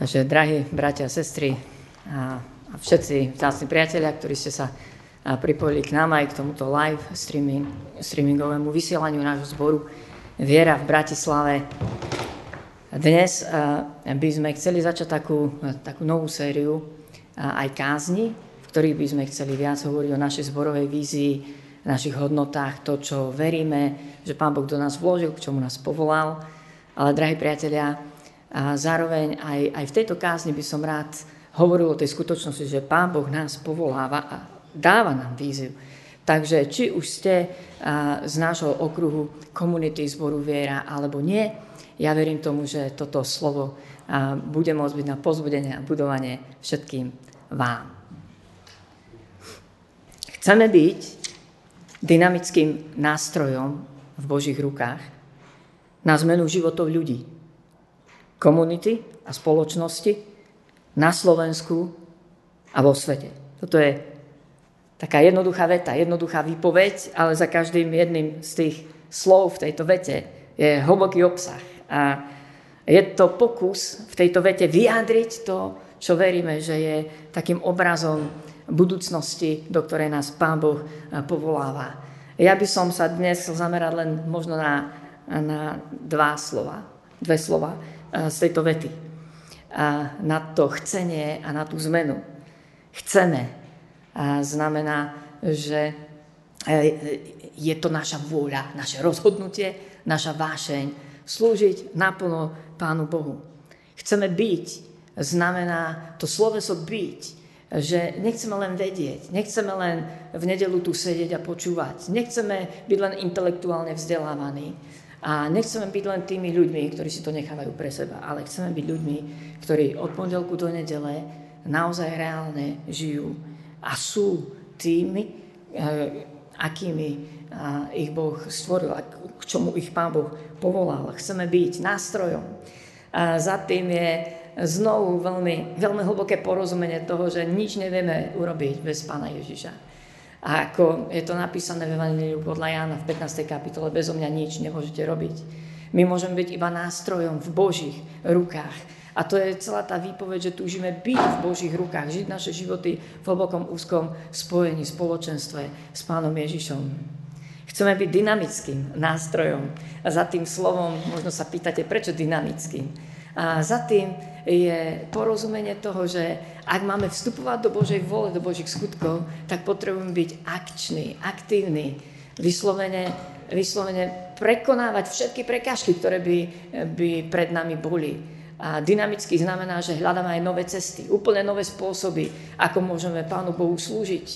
Takže, drahí bratia a sestry a, všetci vzácni priatelia, ktorí ste sa pripojili k nám aj k tomuto live streaming, streamingovému vysielaniu nášho zboru Viera v Bratislave. Dnes by sme chceli začať takú, takú novú sériu aj kázni, v ktorých by sme chceli viac hovoriť o našej zborovej vízii, našich hodnotách, to, čo veríme, že Pán Boh do nás vložil, k čomu nás povolal. Ale, drahí priatelia, a zároveň aj, aj v tejto kázni by som rád hovoril o tej skutočnosti, že Pán Boh nás povoláva a dáva nám víziu. Takže či už ste z nášho okruhu komunity zboru viera alebo nie, ja verím tomu, že toto slovo bude môcť byť na pozbudenie a budovanie všetkým vám. Chceme byť dynamickým nástrojom v Božích rukách na zmenu životov ľudí komunity a spoločnosti na Slovensku a vo svete. Toto je taká jednoduchá veta, jednoduchá výpoveď, ale za každým jedným z tých slov v tejto vete je hlboký obsah. A je to pokus v tejto vete vyjadriť to, čo veríme, že je takým obrazom budúcnosti, do ktorej nás Pán Boh povoláva. Ja by som sa dnes chcel zamerať len možno na, na dva slova. Dve slova z tejto vety. A na to chcenie a na tú zmenu. Chceme a znamená, že e, je to naša vôľa, naše rozhodnutie, naša vášeň slúžiť naplno Pánu Bohu. Chceme byť, znamená to sloveso byť, že nechceme len vedieť, nechceme len v nedelu tu sedieť a počúvať, nechceme byť len intelektuálne vzdelávaní, a nechceme byť len tými ľuďmi, ktorí si to nechávajú pre seba, ale chceme byť ľuďmi, ktorí od pondelku do nedele naozaj reálne žijú a sú tými, eh, akými ich Boh stvoril, k čomu ich Pán Boh povolal. Chceme byť nástrojom. A za tým je znovu veľmi, veľmi hlboké porozumenie toho, že nič nevieme urobiť bez Pána Ježiša. A ako je to napísané v Evangeliu podľa Jána v 15. kapitole, bezo mňa nič nemôžete robiť. My môžeme byť iba nástrojom v Božích rukách. A to je celá tá výpoveď, že túžime byť v Božích rukách, žiť naše životy v hlbokom úzkom spojení, spoločenstve s Pánom Ježišom. Chceme byť dynamickým nástrojom. A za tým slovom možno sa pýtate, prečo dynamickým. A za tým je porozumenie toho, že ak máme vstupovať do Božej vole, do Božích skutkov, tak potrebujeme byť akční, aktívni, vyslovene, vyslovene prekonávať všetky prekážky, ktoré by, by pred nami boli. A dynamicky znamená, že hľadáme aj nové cesty, úplne nové spôsoby, ako môžeme Pánu Bohu slúžiť,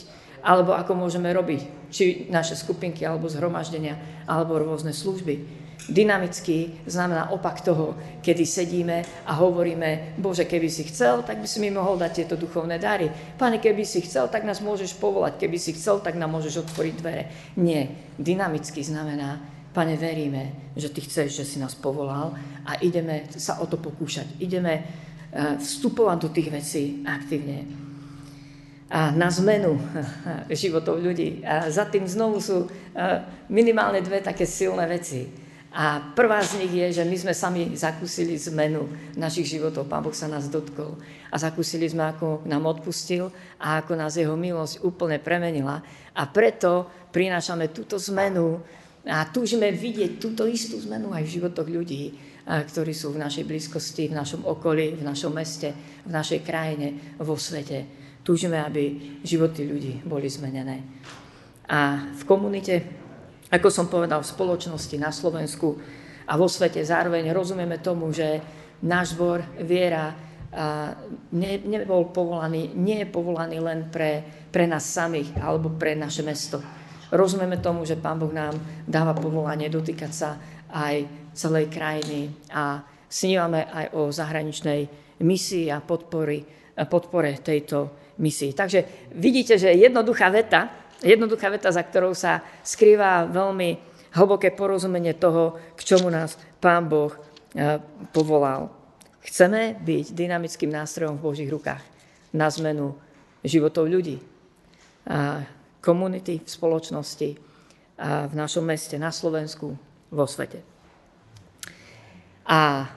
alebo ako môžeme robiť, či naše skupinky, alebo zhromaždenia, alebo rôzne služby. Dynamický znamená opak toho, kedy sedíme a hovoríme, Bože, keby si chcel, tak by si mi mohol dať tieto duchovné dary. Pane, keby si chcel, tak nás môžeš povolať. Keby si chcel, tak nám môžeš otvoriť dvere. Nie. Dynamický znamená, Pane, veríme, že Ty chceš, že si nás povolal a ideme sa o to pokúšať. Ideme eh, vstupovať do tých vecí aktívne. A na zmenu životov ľudí. A za tým znovu sú minimálne dve také silné veci. A prvá z nich je, že my sme sami zakúsili zmenu našich životov. Pán Boh sa nás dotkol. A zakúsili sme, ako nám odpustil a ako nás jeho milosť úplne premenila. A preto prinášame túto zmenu a túžime vidieť túto istú zmenu aj v životoch ľudí, ktorí sú v našej blízkosti, v našom okolí, v našom meste, v našej krajine, vo svete. Túžime, aby životy ľudí boli zmenené. A v komunite ako som povedal, v spoločnosti na Slovensku a vo svete zároveň rozumieme tomu, že náš zbor viera ne, nebol povolaný, nie je povolaný len pre, pre nás samých alebo pre naše mesto. Rozumieme tomu, že Pán Boh nám dáva povolanie dotýkať sa aj celej krajiny a snívame aj o zahraničnej misii a podpory, podpore tejto misii. Takže vidíte, že jednoduchá veta, Jednoduchá veta, za ktorou sa skrýva veľmi hlboké porozumenie toho, k čomu nás Pán Boh e, povolal. Chceme byť dynamickým nástrojom v Božích rukách na zmenu životov ľudí, a komunity v spoločnosti, v našom meste, na Slovensku, vo svete. A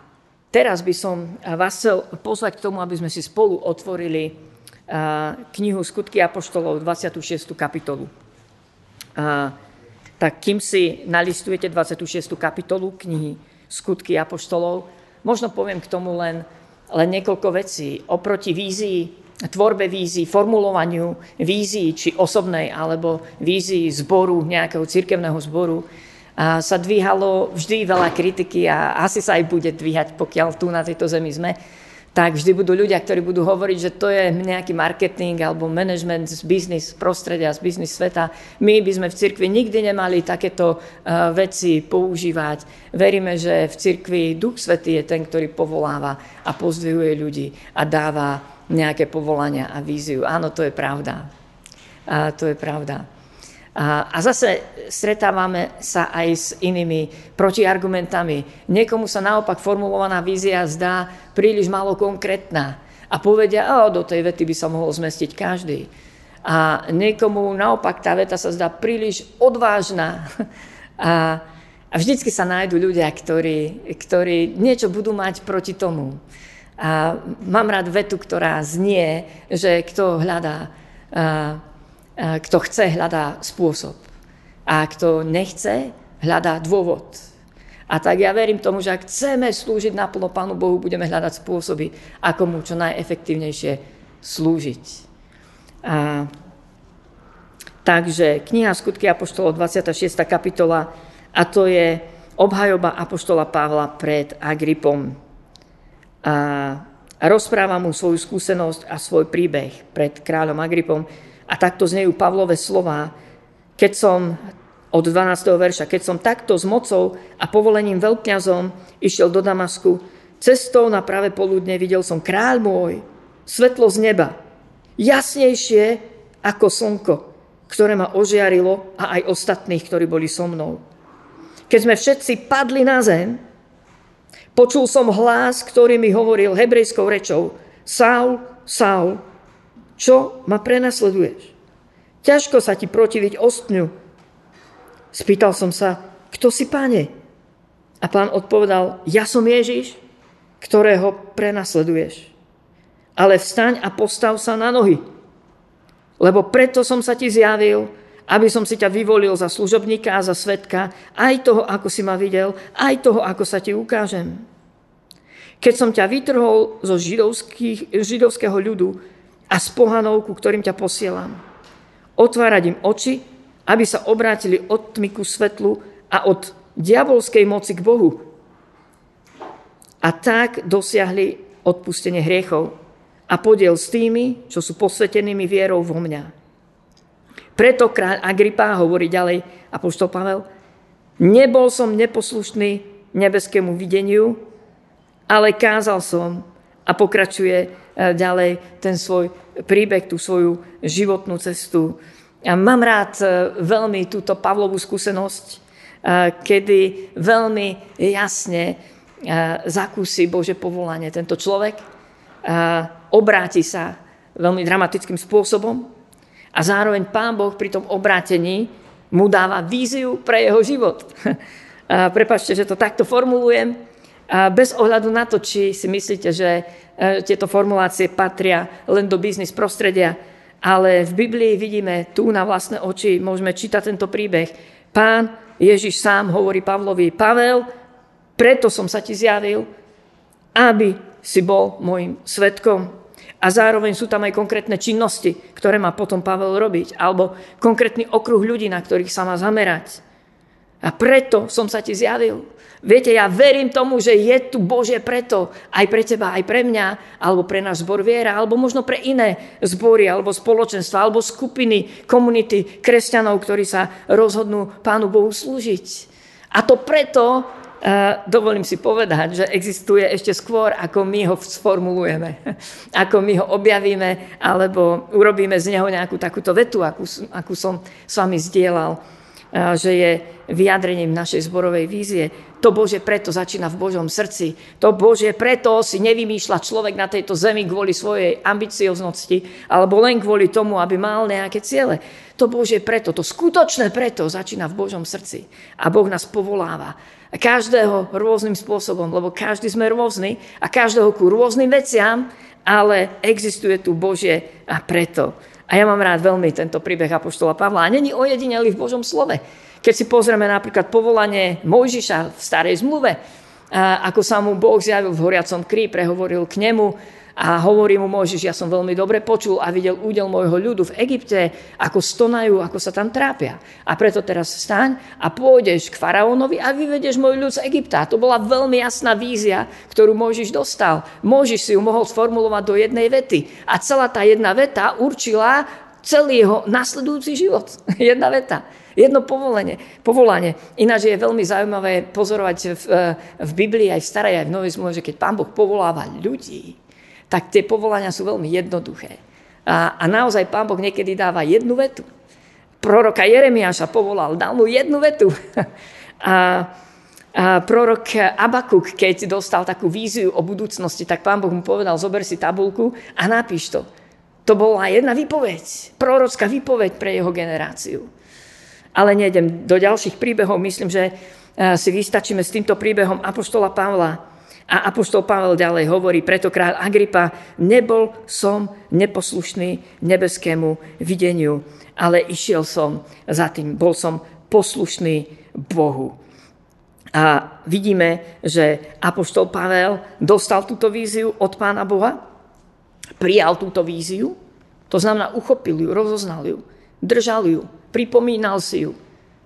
teraz by som vás chcel pozvať k tomu, aby sme si spolu otvorili knihu Skutky Apoštolov, 26. kapitolu. Tak kým si nalistujete 26. kapitolu knihy Skutky Apoštolov, možno poviem k tomu len, len niekoľko vecí. Oproti vízii, tvorbe vízii, formulovaniu vízii, či osobnej, alebo vízii zboru, nejakého cirkevného zboru, a sa dvíhalo vždy veľa kritiky a asi sa aj bude dvíhať, pokiaľ tu na tejto zemi sme tak vždy budú ľudia, ktorí budú hovoriť, že to je nejaký marketing alebo management z biznis prostredia, z biznis sveta. My by sme v cirkvi nikdy nemali takéto uh, veci používať. Veríme, že v cirkvi Duch Svetý je ten, ktorý povoláva a pozdvihuje ľudí a dáva nejaké povolania a víziu. Áno, to je pravda. A to je pravda. A, a zase stretávame sa aj s inými protiargumentami. Niekomu sa naopak formulovaná vízia zdá príliš málo konkrétna a povedia, o, do tej vety by sa mohol zmestiť každý. A niekomu naopak tá veta sa zdá príliš odvážna. A, a vždycky sa nájdú ľudia, ktorí, ktorí niečo budú mať proti tomu. A mám rád vetu, ktorá znie, že kto hľadá kto chce, hľadá spôsob. A kto nechce, hľadá dôvod. A tak ja verím tomu, že ak chceme slúžiť naplno Pánu Bohu, budeme hľadať spôsoby, ako mu čo najefektívnejšie slúžiť. A, takže kniha Skutky Apoštolov, 26. kapitola, a to je obhajoba Apoštola Pavla pred Agripom. A, a rozpráva mu svoju skúsenosť a svoj príbeh pred kráľom Agripom, a takto znejú Pavlové slova, keď som od 12. verša, keď som takto s mocou a povolením veľkňazom išiel do Damasku, cestou na pravé poludne videl som kráľ môj, svetlo z neba, jasnejšie ako slnko, ktoré ma ožiarilo a aj ostatných, ktorí boli so mnou. Keď sme všetci padli na zem, počul som hlas, ktorý mi hovoril hebrejskou rečou, Saul, Saul, čo ma prenasleduješ? Ťažko sa ti protiviť ostňu. Spýtal som sa, kto si páne? A pán odpovedal, ja som Ježiš, ktorého prenasleduješ. Ale vstaň a postav sa na nohy. Lebo preto som sa ti zjavil, aby som si ťa vyvolil za služobníka a za svetka, aj toho, ako si ma videl, aj toho, ako sa ti ukážem. Keď som ťa vytrhol zo židovského ľudu, a s pohanov, ku ktorým ťa posielam. Otvárať im oči, aby sa obrátili od tmy ku svetlu a od diabolskej moci k Bohu. A tak dosiahli odpustenie hriechov a podiel s tými, čo sú posvetenými vierou vo mňa. Preto kráľ Agripa hovorí ďalej apoštol Pavel, nebol som neposlušný nebeskému videniu, ale kázal som a pokračuje ďalej ten svoj príbeh, tú svoju životnú cestu. Ja mám rád e, veľmi túto Pavlovú skúsenosť, e, kedy veľmi jasne zakúsi Bože povolanie. Tento človek obráti sa veľmi dramatickým spôsobom a zároveň Pán Boh pri tom obrátení mu dáva víziu pre jeho život. Prepačte, že to takto formulujem, bez ohľadu na to, či si myslíte, že E, tieto formulácie patria len do biznis prostredia, ale v Biblii vidíme tu na vlastné oči, môžeme čítať tento príbeh. Pán Ježiš sám hovorí Pavlovi, Pavel, preto som sa ti zjavil, aby si bol môjim svetkom. A zároveň sú tam aj konkrétne činnosti, ktoré má potom Pavel robiť, alebo konkrétny okruh ľudí, na ktorých sa má zamerať. A preto som sa ti zjavil. Viete, ja verím tomu, že je tu Bože preto, aj pre teba, aj pre mňa, alebo pre náš zbor viera, alebo možno pre iné zbory, alebo spoločenstva, alebo skupiny, komunity kresťanov, ktorí sa rozhodnú Pánu Bohu slúžiť. A to preto, Uh, dovolím si povedať, že existuje ešte skôr, ako my ho sformulujeme, ako my ho objavíme, alebo urobíme z neho nejakú takúto vetu, akú, akú som s vami zdieľal. Že je vyjadrením našej zborovej vízie. To Bože preto začína v Božom srdci. To Bože preto si nevymýšľa človek na tejto zemi kvôli svojej ambicioznosti alebo len kvôli tomu, aby mal nejaké ciele. To Bože preto, to skutočné preto začína v Božom srdci. A Boh nás povoláva. Každého rôznym spôsobom, lebo každý sme rôzny a každého ku rôznym veciam, ale existuje tu Bože a preto. A ja mám rád veľmi tento príbeh Apoštola Pavla. A není ojedinelý v Božom slove. Keď si pozrieme napríklad povolanie Mojžiša v starej zmluve, ako sa mu Boh zjavil v horiacom krí, prehovoril k nemu a hovorí mu Mojžiš, ja som veľmi dobre počul a videl údel môjho ľudu v Egypte, ako stonajú, ako sa tam trápia. A preto teraz staň a pôjdeš k faraónovi a vyvedeš môj ľud z Egypta. To bola veľmi jasná vízia, ktorú Mojžiš dostal. Mojžiš si ju mohol sformulovať do jednej vety. A celá tá jedna veta určila celý jeho nasledujúci život. jedna veta. Jedno povolenie, povolanie. Ináč je veľmi zaujímavé pozorovať v, v Biblii aj v starej, aj v Novej zmluve, že keď Pán Boh povoláva ľudí, tak tie povolania sú veľmi jednoduché. A, a naozaj Pán Boh niekedy dáva jednu vetu. Proroka Jeremiáša povolal, dal mu jednu vetu. A, a prorok Abakuk, keď dostal takú víziu o budúcnosti, tak pán Boh mu povedal, zober si tabulku a napíš to. To bola jedna výpoveď, prorocká výpoveď pre jeho generáciu. Ale nejdem do ďalších príbehov. Myslím, že eh, si vystačíme s týmto príbehom Apoštola Pavla. A Apoštol Pavel ďalej hovorí, preto kráľ Agripa, nebol som neposlušný nebeskému videniu, ale išiel som za tým, bol som poslušný Bohu. A vidíme, že Apoštol Pavel dostal túto víziu od Pána Boha, prijal túto víziu, to znamená uchopil ju, rozoznal ju, držal ju, pripomínal si ju,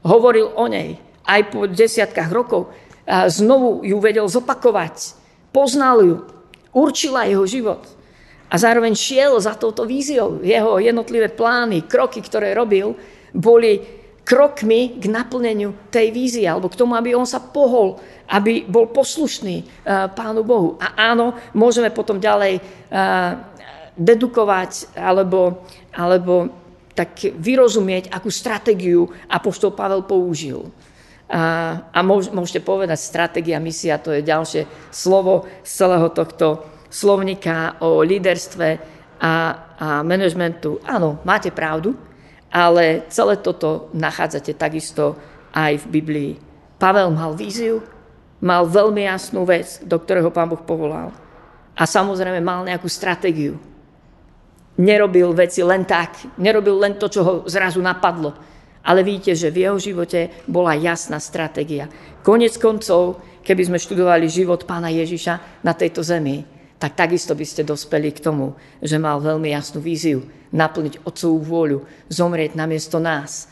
hovoril o nej aj po desiatkách rokov, znovu ju vedel zopakovať, poznal ju, určila jeho život a zároveň šiel za touto víziou. Jeho jednotlivé plány, kroky, ktoré robil, boli krokmi k naplneniu tej vízie, alebo k tomu, aby on sa pohol, aby bol poslušný Pánu Bohu. A áno, môžeme potom ďalej dedukovať alebo, alebo tak vyrozumieť, akú stratégiu Apoštol Pavel použil. A, a môžete povedať, stratégia, misia, to je ďalšie slovo z celého tohto slovníka o líderstve a, a manažmentu. Áno, máte pravdu, ale celé toto nachádzate takisto aj v Biblii. Pavel mal víziu, mal veľmi jasnú vec, do ktorého pán Boh povolal. A samozrejme mal nejakú stratégiu nerobil veci len tak, nerobil len to, čo ho zrazu napadlo. Ale vidíte, že v jeho živote bola jasná stratégia. Konec koncov, keby sme študovali život pána Ježiša na tejto zemi, tak takisto by ste dospeli k tomu, že mal veľmi jasnú víziu naplniť otcovú vôľu, zomrieť namiesto nás,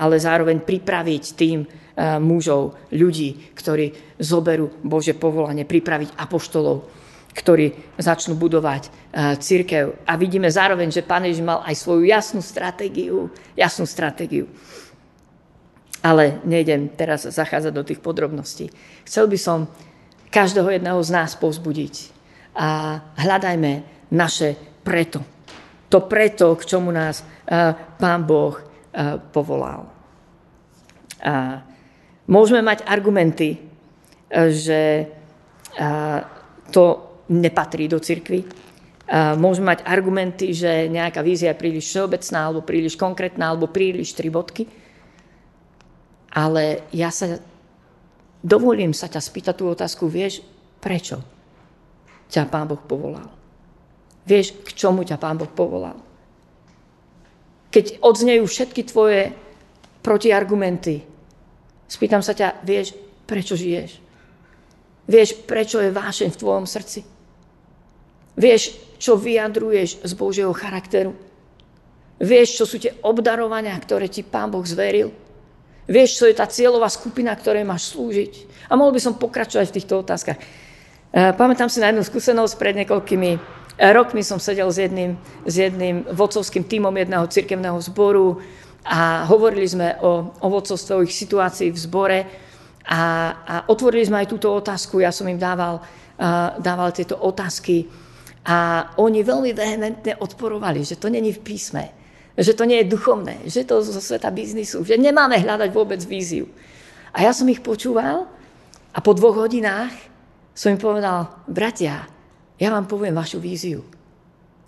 ale zároveň pripraviť tým a, mužov, ľudí, ktorí zoberú Bože povolanie, pripraviť apoštolov, ktorí začnú budovať uh, církev. A vidíme zároveň, že pán Ježiš mal aj svoju jasnú stratégiu. Jasnú stratégiu. Ale nejdem teraz zachádzať do tých podrobností. Chcel by som každého jedného z nás povzbudiť. A hľadajme naše preto. To preto, k čomu nás uh, pán Boh uh, povolal. A môžeme mať argumenty, že to nepatrí do cirkvy. Môžeme mať argumenty, že nejaká vízia je príliš všeobecná, alebo príliš konkrétna, alebo príliš tri bodky. Ale ja sa dovolím sa ťa spýtať tú otázku, vieš, prečo ťa Pán Boh povolal? Vieš, k čomu ťa Pán Boh povolal? Keď odznejú všetky tvoje protiargumenty, spýtam sa ťa, vieš, prečo žiješ? Vieš, prečo je vášeň v tvojom srdci? Vieš, čo vyjadruješ z Božieho charakteru? Vieš, čo sú tie obdarovania, ktoré ti Pán Boh zveril? Vieš, čo je tá cieľová skupina, ktorej máš slúžiť? A mohol by som pokračovať v týchto otázkach. E, pamätám si na jednu skúsenosť pred niekoľkými e, rokmi som sedel s jedným, s jedným vodcovským tímom jedného cirkevného zboru a hovorili sme o, o vodcovstve, o ich situácii v zbore a, a otvorili sme aj túto otázku. Ja som im dával, uh, dával tieto otázky a oni veľmi vehementne odporovali, že to není v písme, že to nie je duchovné, že to zo sveta biznisu, že nemáme hľadať vôbec víziu. A ja som ich počúval a po dvoch hodinách som im povedal, bratia, ja vám poviem vašu víziu,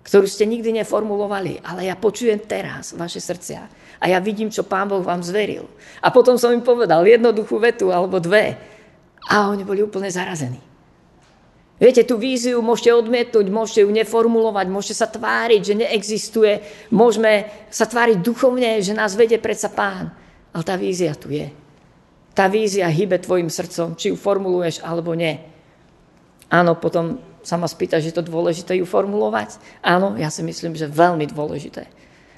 ktorú ste nikdy neformulovali, ale ja počujem teraz vaše srdcia a ja vidím, čo Pán Boh vám zveril. A potom som im povedal jednoduchú vetu alebo dve a oni boli úplne zarazení. Viete, tú víziu môžete odmietnúť, môžete ju neformulovať, môžete sa tváriť, že neexistuje, môžeme sa tváriť duchovne, že nás vedie predsa pán. Ale tá vízia tu je. Tá vízia hýbe tvojim srdcom, či ju formuluješ alebo nie. Áno, potom sa ma spýta, že je to dôležité ju formulovať. Áno, ja si myslím, že veľmi dôležité.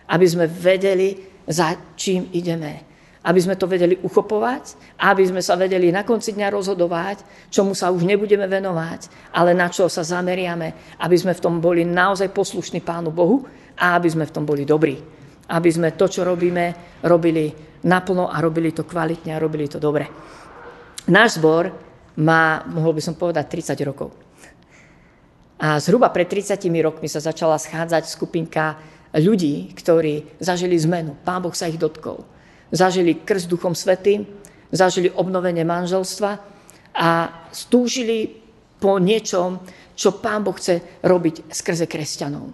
Aby sme vedeli, za čím ideme aby sme to vedeli uchopovať, aby sme sa vedeli na konci dňa rozhodovať, čomu sa už nebudeme venovať, ale na čo sa zameriame, aby sme v tom boli naozaj poslušní Pánu Bohu a aby sme v tom boli dobrí. Aby sme to, čo robíme, robili naplno a robili to kvalitne a robili to dobre. Náš zbor má, mohol by som povedať, 30 rokov. A zhruba pred 30 rokmi sa začala schádzať skupinka ľudí, ktorí zažili zmenu. Pán Boh sa ich dotkol zažili krst Duchom Svetým, zažili obnovenie manželstva a stúžili po niečom, čo Pán Boh chce robiť skrze kresťanov.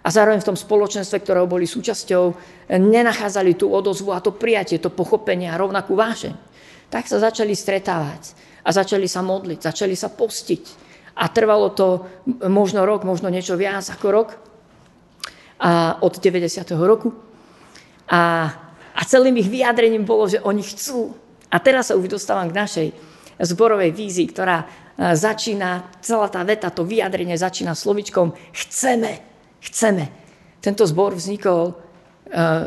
A zároveň v tom spoločenstve, ktorého boli súčasťou, nenachádzali tú odozvu a to prijatie, to pochopenie a rovnakú vášeň. Tak sa začali stretávať a začali sa modliť, začali sa postiť. A trvalo to možno rok, možno niečo viac ako rok a od 90. roku. A a celým ich vyjadrením bolo, že oni chcú. A teraz sa už dostávam k našej zborovej vízii, ktorá e, začína, celá tá veta, to vyjadrenie začína slovičkom chceme, chceme. Tento zbor vznikol e,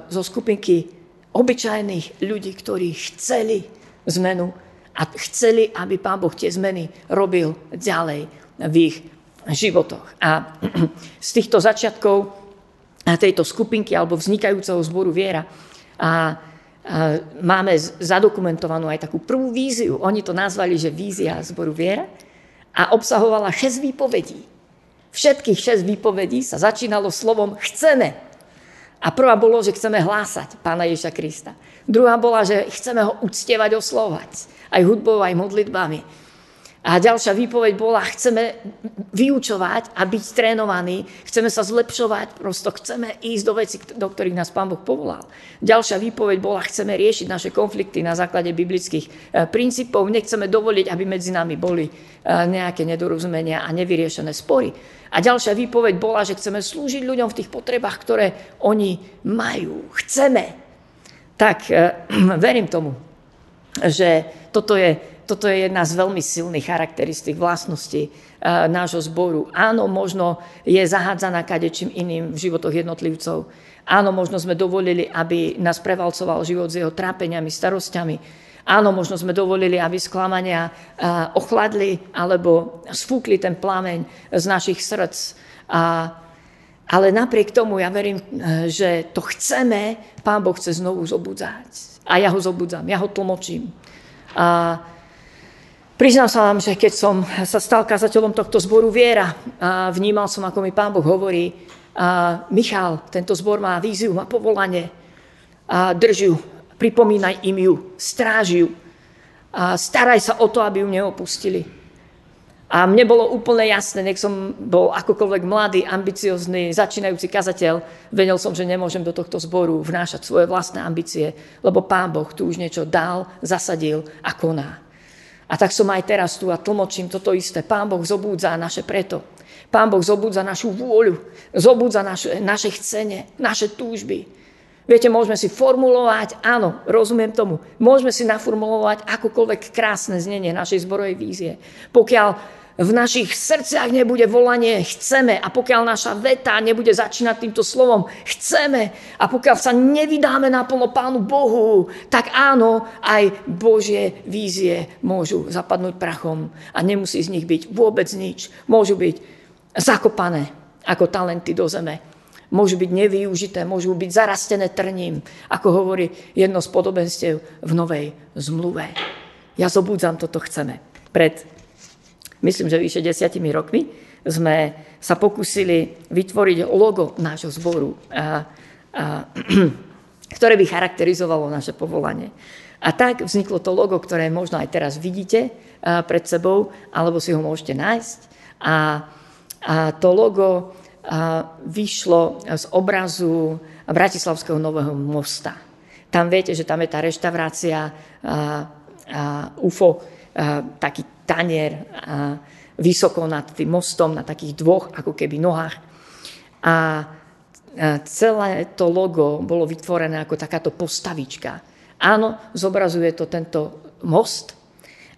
zo skupinky obyčajných ľudí, ktorí chceli zmenu a chceli, aby Pán Boh tie zmeny robil ďalej v ich životoch. A z týchto začiatkov tejto skupinky alebo vznikajúceho zboru viera a, máme zadokumentovanú aj takú prvú víziu. Oni to nazvali, že vízia zboru viera a obsahovala 6 výpovedí. Všetkých 6 výpovedí sa začínalo slovom chceme. A prvá bolo, že chceme hlásať Pána Ježa Krista. Druhá bola, že chceme ho uctievať, oslovať. Aj hudbou, aj modlitbami. A ďalšia výpoveď bola, chceme vyučovať a byť trénovaní, chceme sa zlepšovať, prosto chceme ísť do veci, do ktorých nás Pán Boh povolal. Ďalšia výpoveď bola, chceme riešiť naše konflikty na základe biblických e, princípov, nechceme dovoliť, aby medzi nami boli e, nejaké nedorozumenia a nevyriešené spory. A ďalšia výpoveď bola, že chceme slúžiť ľuďom v tých potrebách, ktoré oni majú. Chceme. Tak e, verím tomu, že toto je toto je jedna z veľmi silných charakteristík vlastností uh, nášho zboru. Áno, možno je zahádzaná kadečím iným v životoch jednotlivcov. Áno, možno sme dovolili, aby nás prevalcoval život s jeho trápeniami, starostiami. Áno, možno sme dovolili, aby sklamania uh, ochladli alebo sfúkli ten plameň z našich srdc. A, ale napriek tomu ja verím, uh, že to chceme, Pán Boh chce znovu zobudzať. A ja ho zobudzam, ja ho tlmočím. A Priznám sa vám, že keď som sa stal kazateľom tohto zboru viera, a vnímal som, ako mi Pán Boh hovorí, a Michal, tento zbor má víziu, má povolanie, a drž pripomínaj im ju, stráž ju, a staraj sa o to, aby ju neopustili. A mne bolo úplne jasné, nech som bol akokoľvek mladý, ambiciozný, začínajúci kazateľ, vedel som, že nemôžem do tohto zboru vnášať svoje vlastné ambície, lebo Pán Boh tu už niečo dal, zasadil a koná. A tak som aj teraz tu a tlmočím toto isté. Pán Boh zobúdza naše preto. Pán Boh zobúdza našu vôľu, zobúdza naše, naše chcenie, naše túžby. Viete, môžeme si formulovať, áno, rozumiem tomu, môžeme si naformulovať akokoľvek krásne znenie našej zborovej vízie. Pokiaľ v našich srdciach nebude volanie chceme a pokiaľ naša veta nebude začínať týmto slovom chceme a pokiaľ sa nevydáme naplno Pánu Bohu, tak áno, aj Božie vízie môžu zapadnúť prachom a nemusí z nich byť vôbec nič. Môžu byť zakopané ako talenty do zeme. Môžu byť nevyužité, môžu byť zarastené trním, ako hovorí jedno z podobenstiev v Novej zmluve. Ja zobudzam toto chceme. Pred myslím, že vyše desiatimi rokmi, sme sa pokúsili vytvoriť logo nášho zboru. A, a, ktoré by charakterizovalo naše povolanie. A tak vzniklo to logo, ktoré možno aj teraz vidíte pred sebou, alebo si ho môžete nájsť. A, a to logo vyšlo z obrazu Bratislavského nového mosta. Tam viete, že tam je tá reštaurácia UFO, taký tanier vysoko nad tým mostom, na takých dvoch ako keby nohách. A celé to logo bolo vytvorené ako takáto postavička. Áno, zobrazuje to tento most,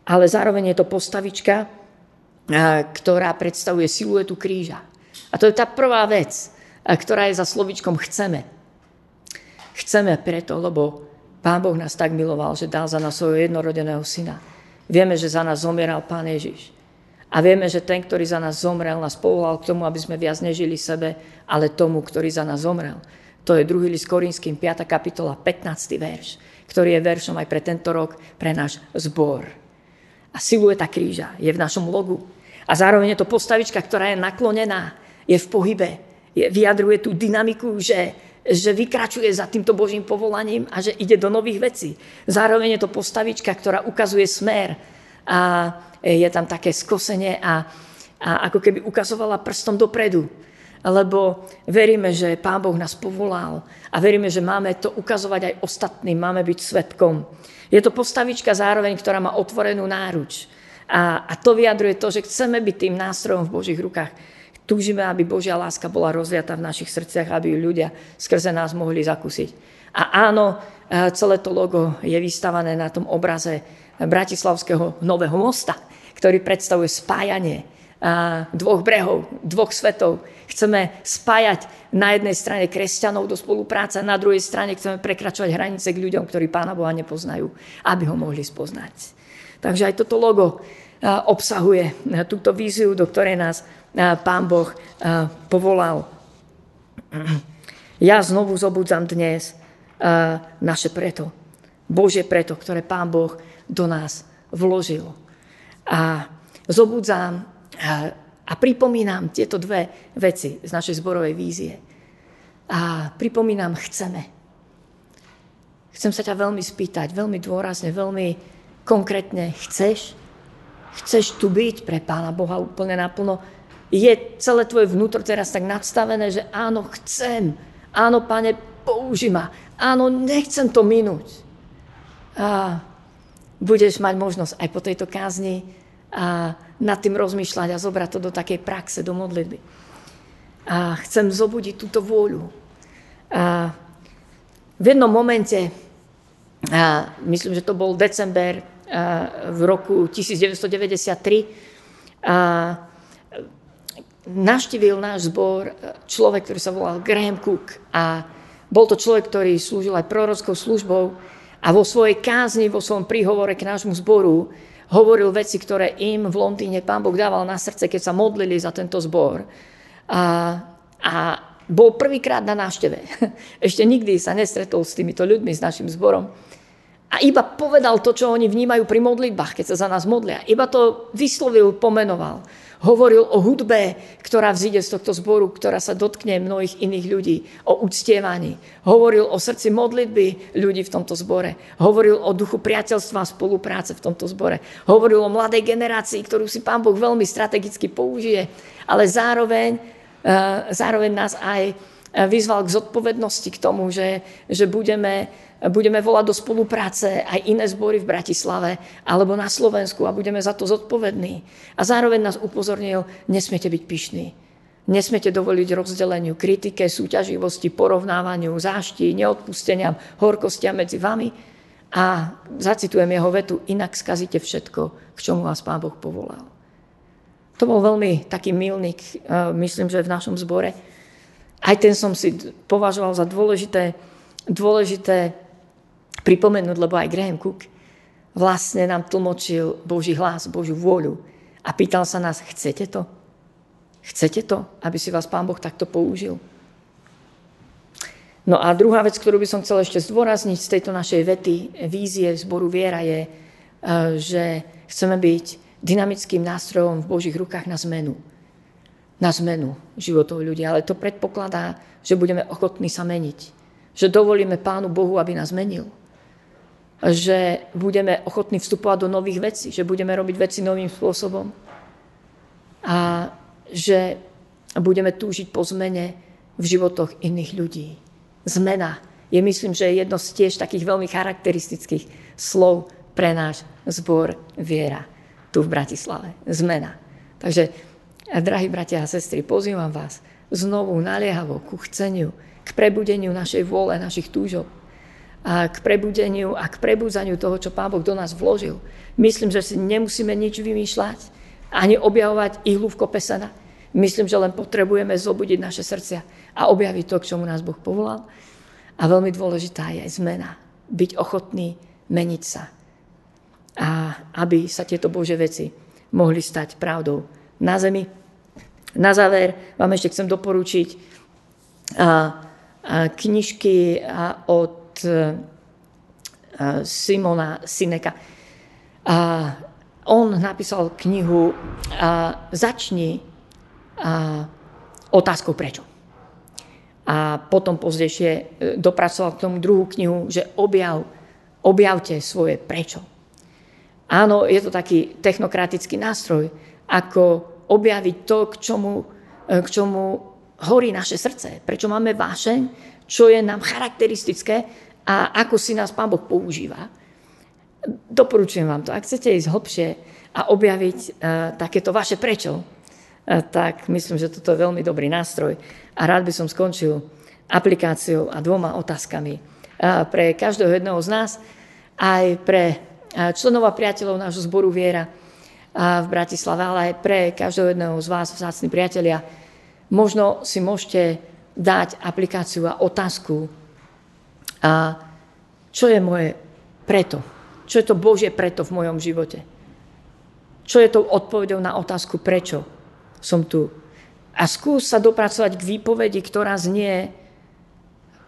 ale zároveň je to postavička, ktorá predstavuje siluetu kríža. A to je tá prvá vec, ktorá je za slovičkom chceme. Chceme preto, lebo Pán Boh nás tak miloval, že dal za nás svojho jednorodeného syna. Vieme, že za nás zomieral Pán Ježiš. A vieme, že ten, ktorý za nás zomrel, nás povolal k tomu, aby sme viac nežili sebe, ale tomu, ktorý za nás zomrel. To je 2. list Korinským, 5. kapitola, 15. verš, ktorý je veršom aj pre tento rok, pre náš zbor. A silueta kríža je v našom logu. A zároveň je to postavička, ktorá je naklonená, je v pohybe, je, vyjadruje tú dynamiku, že, že vykračuje za týmto Božím povolaním a že ide do nových vecí. Zároveň je to postavička, ktorá ukazuje smer a je tam také skosenie a, a ako keby ukazovala prstom dopredu lebo veríme, že Pán Boh nás povolal a veríme, že máme to ukazovať aj ostatným, máme byť svetkom. Je to postavička zároveň, ktorá má otvorenú náruč. A, a to vyjadruje to, že chceme byť tým nástrojom v Božích rukách. Túžime, aby Božia láska bola rozliata v našich srdciach, aby ju ľudia skrze nás mohli zakúsiť. A áno, e, celé to logo je vystavané na tom obraze Bratislavského nového mosta, ktorý predstavuje spájanie dvoch brehov, dvoch svetov. Chceme spájať na jednej strane kresťanov do spolupráce, na druhej strane chceme prekračovať hranice k ľuďom, ktorí Pána Boha nepoznajú, aby ho mohli spoznať. Takže aj toto logo obsahuje túto víziu, do ktorej nás Pán Boh povolal. Ja znovu zobudzam dnes naše preto. Božie preto, ktoré Pán Boh do nás vložil. A zobudzám a pripomínam tieto dve veci z našej zborovej vízie. A pripomínam, chceme. Chcem sa ťa veľmi spýtať, veľmi dôrazne, veľmi konkrétne. Chceš? Chceš tu byť pre Pána Boha úplne naplno? Je celé tvoje vnútro teraz tak nadstavené, že áno, chcem. Áno, Pane, použi ma. Áno, nechcem to minúť. A budeš mať možnosť aj po tejto kázni a nad tým rozmýšľať a zobrať to do takej praxe, do modlitby. A chcem zobudiť túto vôľu. A v jednom momente, a myslím, že to bol december v roku 1993, a navštívil náš zbor človek, ktorý sa volal Graham Cook a bol to človek, ktorý slúžil aj prorockou službou a vo svojej kázni, vo svojom príhovore k nášmu zboru hovoril veci, ktoré im v Londýne pán Boh dával na srdce, keď sa modlili za tento zbor. A, a bol prvýkrát na návšteve. Ešte nikdy sa nestretol s týmito ľuďmi, s našim zborom. A iba povedal to, čo oni vnímajú pri modlitbách, keď sa za nás modlia. Iba to vyslovil, pomenoval. Hovoril o hudbe, ktorá vzíde z tohto zboru, ktorá sa dotkne mnohých iných ľudí, o uctievaní. Hovoril o srdci modlitby ľudí v tomto zbore. Hovoril o duchu priateľstva a spolupráce v tomto zbore. Hovoril o mladej generácii, ktorú si Pán Boh veľmi strategicky použije, ale zároveň, eh, zároveň nás aj vyzval k zodpovednosti, k tomu, že, že budeme budeme volať do spolupráce aj iné zbory v Bratislave alebo na Slovensku a budeme za to zodpovední. A zároveň nás upozornil, nesmiete byť pyšní. Nesmiete dovoliť rozdeleniu, kritike, súťaživosti, porovnávaniu, zášti, neodpusteniam, horkostiam medzi vami. A zacitujem jeho vetu, inak skazíte všetko, k čomu vás Pán Boh povolal. To bol veľmi taký milník, eh, myslím, že v našom zbore. Aj ten som si považoval za dôležité, dôležité pripomenúť, lebo aj Graham Cook vlastne nám tlmočil Boží hlas, Božiu vôľu a pýtal sa nás, chcete to? Chcete to, aby si vás Pán Boh takto použil? No a druhá vec, ktorú by som chcel ešte zdôrazniť z tejto našej vety, vízie zboru viera je, e, že chceme byť dynamickým nástrojom v Božích rukách na zmenu. Na zmenu životov ľudí. Ale to predpokladá, že budeme ochotní sa meniť Že dovolíme Pánu Bohu, aby nás menil. Že budeme ochotní vstupovať do nových vecí. Že budeme robiť veci novým spôsobom. A že budeme túžiť po zmene v životoch iných ľudí. Zmena je myslím, že je jedno z tiež takých veľmi charakteristických slov pre náš zbor viera tu v Bratislave. Zmena. Takže, drahí bratia a sestry, pozývam vás znovu naliehavo ku chceniu, k prebudeniu našej vôle, našich túžob, a k prebudeniu a k prebudzaniu toho, čo Pán Boh do nás vložil. Myslím, že si nemusíme nič vymýšľať, ani objavovať ihlu v kopesana. Myslím, že len potrebujeme zobudiť naše srdcia a objaviť to, k čomu nás Boh povolal. A veľmi dôležitá je zmena. Byť ochotný meniť sa. A aby sa tieto Bože veci mohli stať pravdou na zemi. Na záver vám ešte chcem doporučiť knižky od Simona Sineka. On napísal knihu Začni otázkou prečo. A potom pozdejšie e, dopracoval k tomu druhú knihu, že objav, objavte svoje prečo. Áno, je to taký technokratický nástroj, ako objaviť to, k čomu, e, k čomu horí naše srdce. Prečo máme vášeň, čo je nám charakteristické a ako si nás Pán Boh používa. Doporučujem vám to. Ak chcete ísť hlbšie a objaviť uh, takéto vaše prečo, uh, tak myslím, že toto je veľmi dobrý nástroj. A rád by som skončil aplikáciou a dvoma otázkami uh, pre každého jedného z nás, aj pre členov a priateľov nášho zboru Viera v Bratislave, ale aj pre každého jedného z vás, vzácni priatelia. Možno si môžete dať aplikáciu a otázku, a čo je moje preto? Čo je to Božie preto v mojom živote? Čo je to odpovedou na otázku prečo som tu? A skús sa dopracovať k výpovedi, ktorá znie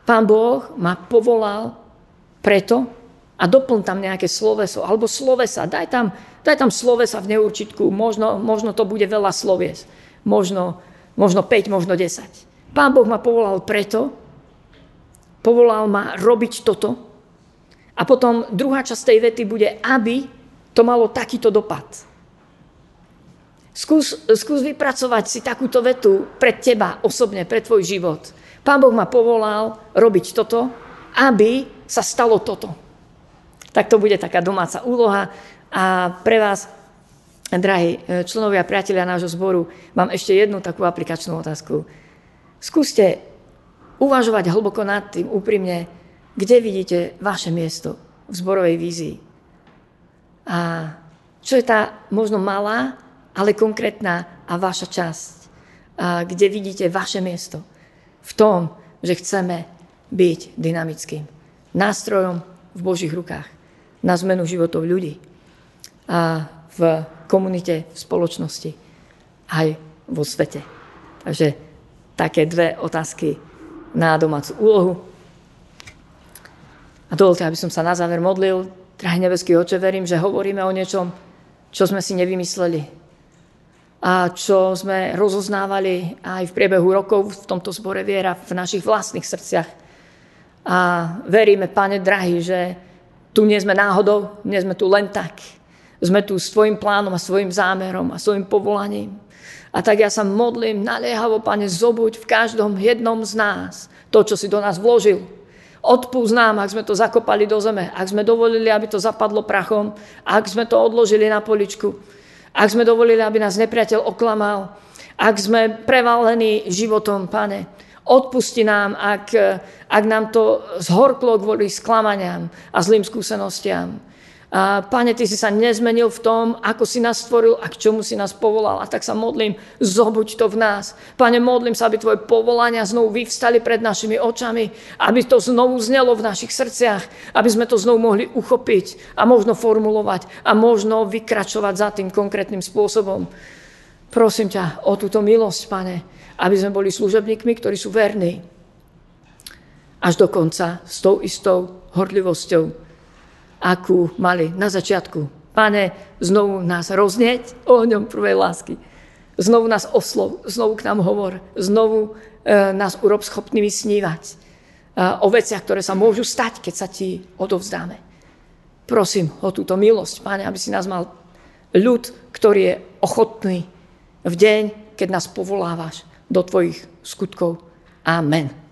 Pán Boh ma povolal preto a doplň tam nejaké sloveso, alebo slovesa. Daj tam, daj tam slovesa v neurčitku. Možno, možno to bude veľa slovies. Možno, možno 5, možno 10. Pán Boh ma povolal preto, povolal ma robiť toto. A potom druhá časť tej vety bude, aby to malo takýto dopad. Skús, skús vypracovať si takúto vetu pre teba osobne, pre tvoj život. Pán Boh ma povolal robiť toto, aby sa stalo toto. Tak to bude taká domáca úloha. A pre vás, drahí členovia a priatelia nášho zboru, mám ešte jednu takú aplikačnú otázku. Skúste uvažovať hlboko nad tým, úprimne, kde vidíte vaše miesto v zborovej vízii. A čo je tá možno malá, ale konkrétna a vaša časť, a kde vidíte vaše miesto v tom, že chceme byť dynamickým nástrojom v Božích rukách na zmenu životov ľudí a v komunite, v spoločnosti, aj vo svete. Takže také dve otázky na domácu úlohu. A dovolte, aby som sa na záver modlil. Drahý nebeský oče, verím, že hovoríme o niečom, čo sme si nevymysleli. A čo sme rozoznávali aj v priebehu rokov v tomto zbore viera, v našich vlastných srdciach. A veríme, Pane drahý, že tu nie sme náhodou, nie sme tu len tak. Sme tu s Tvojim plánom a svojim zámerom a svojim povolaním. A tak ja sa modlím naliehavo, Pane, zobuď v každom jednom z nás to, čo si do nás vložil. Odpúsť nám, ak sme to zakopali do zeme, ak sme dovolili, aby to zapadlo prachom, ak sme to odložili na poličku, ak sme dovolili, aby nás nepriateľ oklamal, ak sme prevalení životom, pane, odpusti nám, ak, ak nám to zhorklo kvôli sklamaniam a zlým skúsenostiam. A, Pane, Ty si sa nezmenil v tom, ako si nás stvoril a k čomu si nás povolal. A tak sa modlím, zobuď to v nás. Pane, modlím sa, aby Tvoje povolania znovu vyvstali pred našimi očami, aby to znovu znelo v našich srdciach, aby sme to znovu mohli uchopiť a možno formulovať a možno vykračovať za tým konkrétnym spôsobom. Prosím ťa o túto milosť, Pane, aby sme boli služebníkmi, ktorí sú verní. Až do konca s tou istou horlivosťou, akú mali na začiatku. Pane, znovu nás roznieť ohňom prvej lásky. Znovu nás oslov, znovu k nám hovor, znovu e, nás urob schopnými snívať. o veciach, ktoré sa môžu stať, keď sa ti odovzdáme. Prosím o túto milosť, Pane, aby si nás mal ľud, ktorý je ochotný v deň, keď nás povolávaš do tvojich skutkov. Amen.